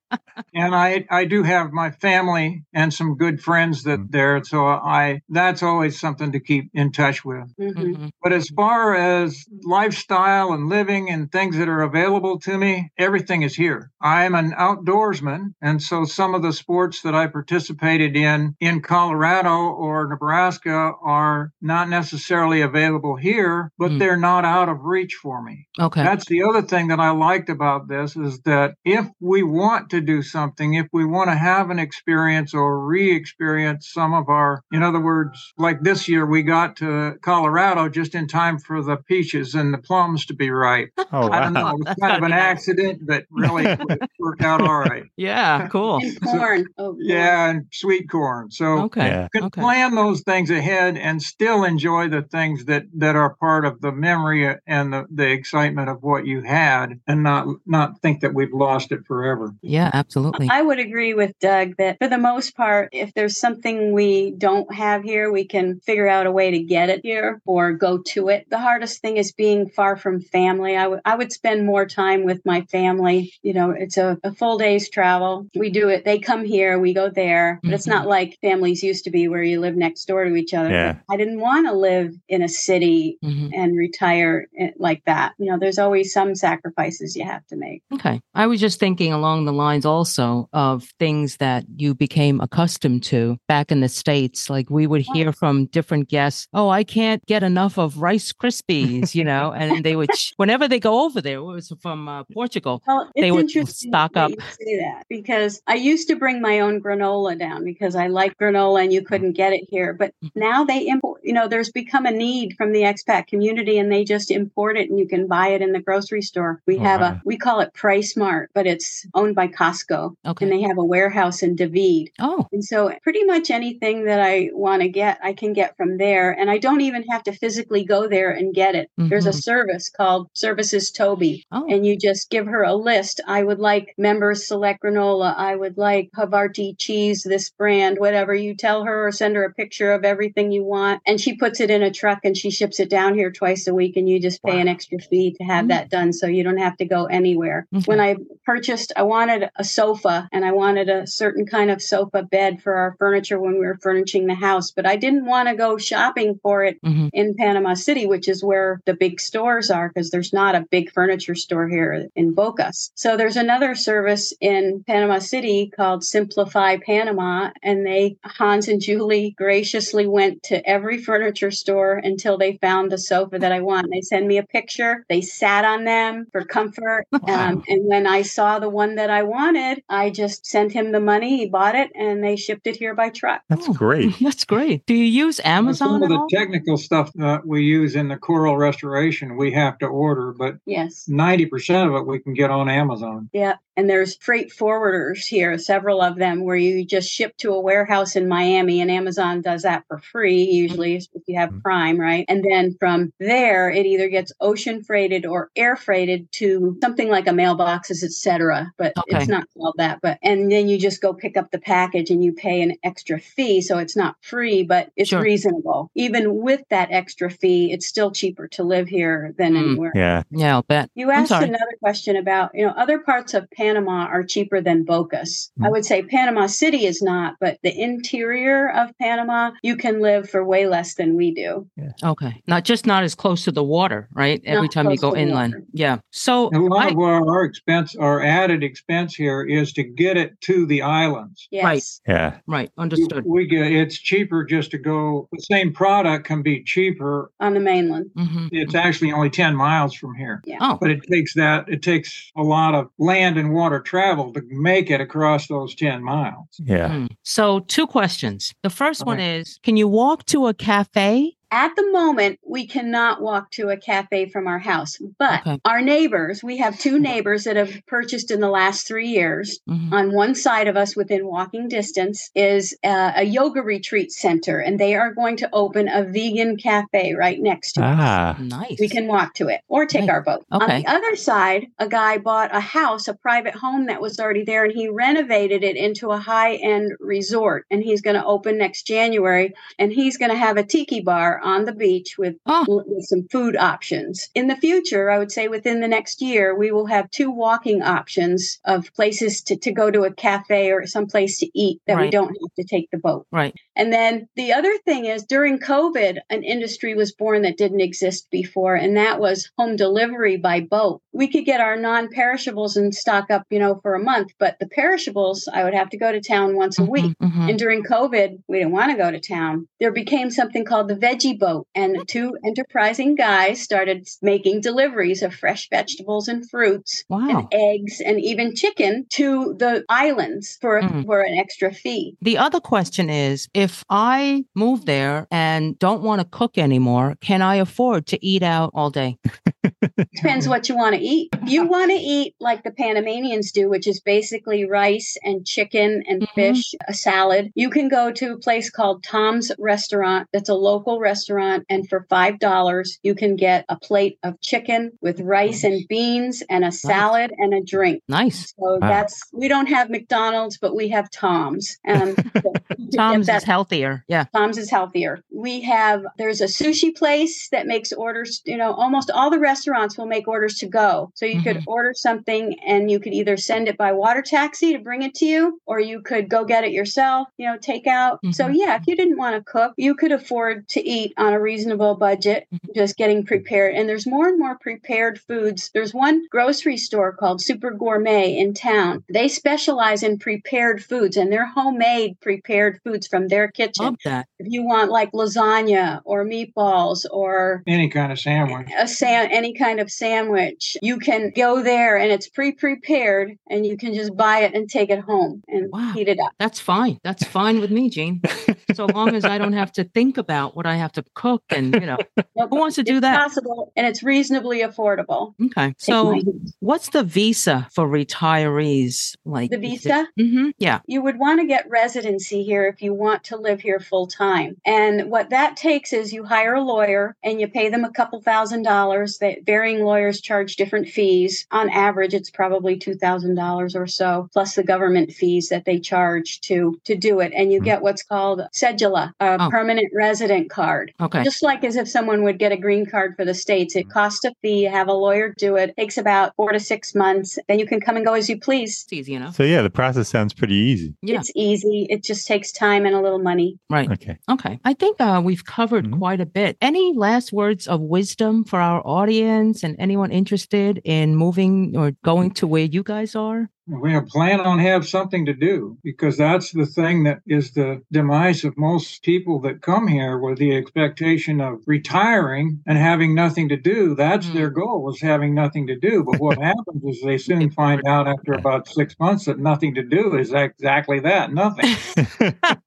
and I I do have my family and some good friends that Mm. there, so I that's always something to keep in touch with. Mhm. Mhm. But as far as lifestyle and living and things that are available to me, everything is here. I'm an outdoorsman, and so some of the sports that I participated in in Colorado or Nebraska are not necessarily available here, but Mm. they're not out of reach for me. Okay. That's the other thing that I liked about this is that if we want to do something, if we want to have an experience or re-experience some of our, in other words, like this year we got to Colorado just in time for the peaches and the plums to be ripe. <laughs> Oh, wow. I don't know, it was kind of an <laughs> accident, but really worked out all right. <laughs> yeah. Cool. And corn. Oh. Yeah, and sweet corn. So Okay. Yeah. can Okay. plan those things ahead and still enjoy the things that that are part of the memory and the, the excitement of what you had and not not think that we've lost it forever Yeah. Absolutely. I would agree with Doug that for the most part, if there's something we don't have here, we can figure out a way to get it here or go to it. The hardest thing is being far from family. I would spend more time with my family. You know, it's a, a full day's travel. We do it. They come here, we go there, but it's not like families used to be where you live next door to each other. Yeah. I didn't want to live in a city Mhm. and retire like that. You know, there's always some sacrifices you have to make. Okay. I was just thinking along the lines also of things that you became accustomed to back in the States. Like we would hear from different guests, oh, I can't get enough of Rice Krispies, you know, and they would, whenever they go over there, it was from uh, Portugal. Well, They would stock up. Say that because I used to bring my own granola down because I like granola and you couldn't get it here. But Mm-hmm. now they import. You know, there's become a need from the expat community, and they just import it, and you can buy it in the grocery store. We Oh, have wow. a we call it Price PetSmart, but it's owned by Costco. Okay. And they have a warehouse in David. oh, And so pretty much anything that I want to get, I can get from there. And I don't even have to physically go there and get it. There's a Mhm. service called Services Toby. oh, And you just give her a list. I would like members select granola. I would like Havarti cheese, this brand, whatever. You tell her or send her a picture of everything you want. And she puts it in a truck and she ships it down here twice a week. And you just pay an extra fee to have Mm. that done. So you don't have to go anywhere. Okay. When I purchased, I wanted a sofa and I wanted a certain kind of sofa bed for our furniture when we were furnishing the house. But I didn't want to go shopping for it Mhm. in Panama City, which is where the big stores are, because there's not a big furniture store here in Bocas. So there's another service in Panama City called Simplify Panama, and they Hans and Julie graciously went to every furniture store until they found the sofa that I want. They send me a picture. They sat on them for comfort. Wow. Um, and when I saw the one that I wanted, I just sent him the money. He bought it, and they shipped it here by truck. That's Oh. great. <laughs> That's great. Do you use Some Amazon of the all? technical stuff that we use in the coral restoration, we have to order, but Yes. 90% of it we can get on Amazon. Yeah. And there's freight forwarders here, several of them, where you just ship to a warehouse in Miami, and Amazon does that for free, usually if you have Mhm. Prime, right? And then from there, it either gets ocean freighted or air freighted to something like a mailboxes, etc. But Okay. it's not called that. But and then you just go pick up the package and you pay an extra fee, so it's not free, but it's Sure. reasonable. Even with that extra fee, it's still cheaper to live here than Mm. anywhere. Yeah. Yeah, I'll bet. You asked another question about, you know, other parts of Panama are cheaper than Bocas. I Mhm. would say Panama City is not, but the interior of Panama, you can live for way less than we do. Okay. Not just not as close to the water, right? Every time you go inland. water. Yeah. So A lot I- of our, our expense, our added expense here is to get it to the islands. Yes. Yeah. right, understood. we get it's cheaper just to go. The same product can be cheaper. On the mainland. hmm It's actually only 10 miles from here. Yeah. Oh, But it takes that, it takes a lot of land and water travel to make it across those 10 miles. Yeah. hmm. so two questions. The first one is Can you walk to a cafe? At the moment, we cannot walk to a cafe from our house, but Okay. our neighbors, we have two neighbors that have purchased in the last three years. Mhm. On one side of us, within walking distance, is uh, a yoga retreat center, and they are going to open a vegan cafe right next to us. Ah. Nice. We can walk to it or take Nice. our boat. On the other side, a guy bought a house, a private home that was already there, and he renovated it into a high end resort. And he's going to open next January, and he's going to have a tiki bar on the beach with, Oh. with some food options. In the future, I would say within the next year, we will have two walking options of places to, to go to a cafe or someplace to eat that we don't have to take the boat. Right. And then the other thing is during COVID, an industry was born that didn't exist before, and that was home delivery by boat. We could get our non perishables and stock up, you know, for a month, but the perishables, I would have to go to town once a week. Mhm, mhm. And during COVID, we didn't want to go to town. There became something called the veggie boat, and two enterprising guys started making deliveries of fresh vegetables and fruits Wow. and eggs and even chicken to the islands for, Mm. for an extra fee. The other question is if I move there and don't want to cook anymore, can I afford to eat out all day? <laughs> Depends what you want to eat. If you want to eat like the Panamanians do, which is basically rice and chicken and Mhm. fish, a salad, you can go to a place called Tom's Restaurant. That's a local restaurant. And for $5, you can get a plate of chicken with rice and beans and a salad and a drink. Nice. So that's, we don't have McDonald's, but we have Tom's. Um, <laughs> get Tom's is healthier. Yeah. Tom's is healthier. We have there's a sushi place that makes orders, you know, almost all the restaurants will make orders to go. So you could Mhm. order something and you could either send it by water taxi to bring it to you or you could go get it yourself, you know, take out. So Mhm. yeah, if you didn't want to cook, you could afford to eat on a reasonable budget, Mhm. just getting prepared. And there's more and more prepared foods. There's one grocery store called Super Gourmet in town. They specialize in prepared foods and they're homemade prepared foods from their kitchen Love that. if you want like lasagna or meatballs or Any kind of sandwich. a sam- any kind of sandwich, you can go there and it's pre-prepared and you can just buy it and take it home and Wow. heat it up. That's fine. That's fine with me, Gene. <laughs> so long as I don't have to think about what I have to cook and, you know, <laughs> Well, who wants to do it's that? Possible, and it's reasonably affordable. Okay. So what's the visa for retirees? Like the visa. Mm-hmm. Yeah. You would want to get residency here if you want to live here full time. And what that takes is you hire a lawyer and you pay them a couple thousand dollars. That varying lawyers charge different fees. On average, it's probably two thousand dollars or so, plus the government fees that they charge to to do it. And you Hmm. get what's called cedula, a Oh. permanent resident card. Okay. Just like as if someone would get a green card for the states, it costs a fee. Have a lawyer do it. Takes about four to six months. Then you can come and go as you please. It's easy enough. So yeah, the process sounds pretty easy. Yeah. It's easy. It just takes time and a little money. Right. Okay. Okay. I think uh, we've covered Mhm. quite a bit. Any last words of wisdom for our audience and anyone interested in moving or going to where you guys are? We have plan on have something to do because that's the thing that is the demise of most people that come here with the expectation of retiring and having nothing to do. That's Mm. their goal is having nothing to do. But what <laughs> happens is they soon find out after about six months that nothing to do is exactly that, nothing. <laughs>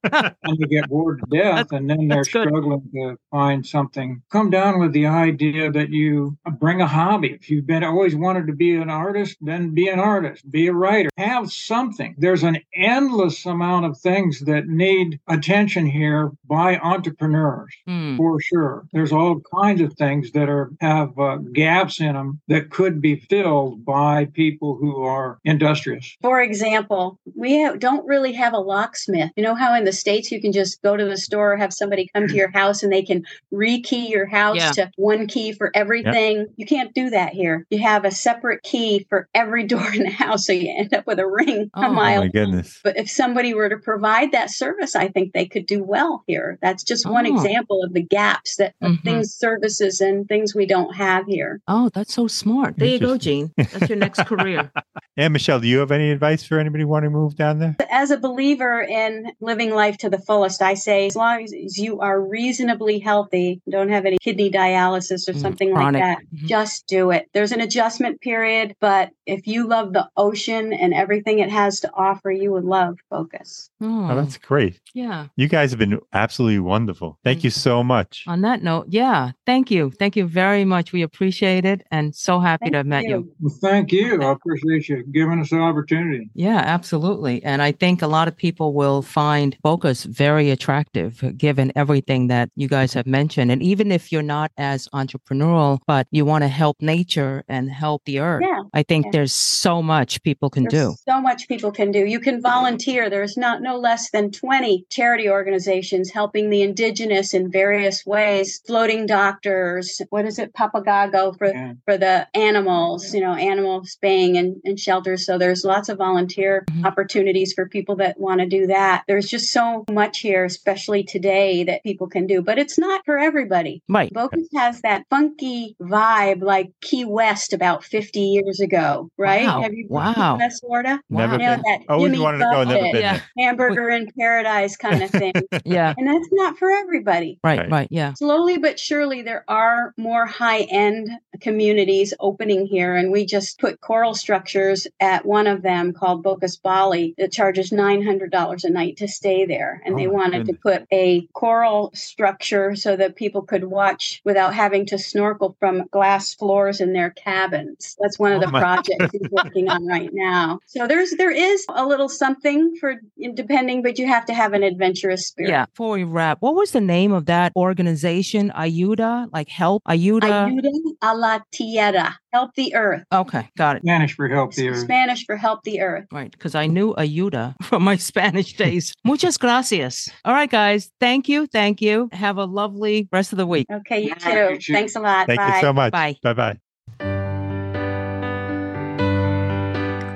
and they get bored to death and then they're struggling to find something come down with the idea that you bring a hobby if you've been always wanted to be an artist then be an artist be a writer have something there's an endless amount of things that need attention here by entrepreneurs Hmm. for sure there's all kinds of things that are have uh, gaps in them that could be filled by people who are industrious For example, we have, don't really have a locksmith. You know how in the States you can just go to the store, have somebody come to your house and they can rekey your house Yeah. to one key for everything? You can't do that here. You have a separate key for every <laughs> door in the house. So you <laughs> end up with a ring Oh, a my oh my goodness. But if somebody were to provide that service, I think they could do well here. That's just one Oh. example of the gaps that of Mhm. things, services, and things we don't have here. Oh, that's so smart. There you go, Gene. That's your next career. <laughs> Anne Michelle, do you have any advice for anybody wanting to move down there? As a believer in living life to the fullest, I say as long as you are reasonably healthy, don't have any kidney dialysis or Mm, something chronic. like that, Mhm. just do it. There's an adjustment period, but if you love the ocean and everything it has to offer, you would love Bocas. Oh, Oh, that's great. yeah. You guys have been absolutely wonderful. Thank you so much. On that note, yeah. Thank you. Thank you very much. We appreciate it and so happy to have met you. well, thank you i appreciate you giving us the opportunity Yeah, absolutely. And I think a lot of people will find Bocas very attractive given everything that you guys have mentioned. And even if you're not as entrepreneurial, but you want to help nature and help the earth, Yeah. I think Yeah. there's so much people can do. So much people can do. You can volunteer. There's not no less than 20 charity organizations helping the indigenous in various ways. Floating doctors, what is it, Papagago for Yeah. for the animals, you know, animal spaying and, and shelters. So there's lots of volunteer Mhm. opportunities for people that want to do that. There's just so much here, especially today, that people can do. But it's not for everybody. Right. Bocas has that funky vibe like Key West about 50 years ago, right? Wow. Have you Wow. Key Florida? Never You know, been. that Always Jimmy wanted to go, never Buffett, been Yeah. hamburger in paradise kind of thing. <laughs> Yeah. and that's not for everybody. Right. Right. Right. Yeah. Slowly but surely, there are more high end communities opening here. And we just put coral structures at one of them called Bocas Bali that charges $900 a night to stay there. And Oh they my wanted to put a coral structure so that people could watch without having to snorkel from glass floors in their cabins. That's one of Oh the my- projects <laughs> he's working on right now. So there's there is a little something for depending, but you have to have an adventurous spirit. Yeah. Before we wrap, what was the name of that organization? Ayuda? Like help? Ayuda? Ayuda a la tierra, help the earth. Okay. Got it. spanish for help the earth Spanish for help the earth. Right, because I knew Ayuda <laughs> from my Spanish days. Muchas gracias. All right, guys. Thank you. Thank you. Have a lovely rest of the week. Okay, you too. you too. Thanks a lot. Thank Bye. you so much. Bye. Bye bye.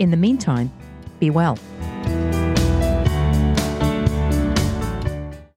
In the meantime, be well.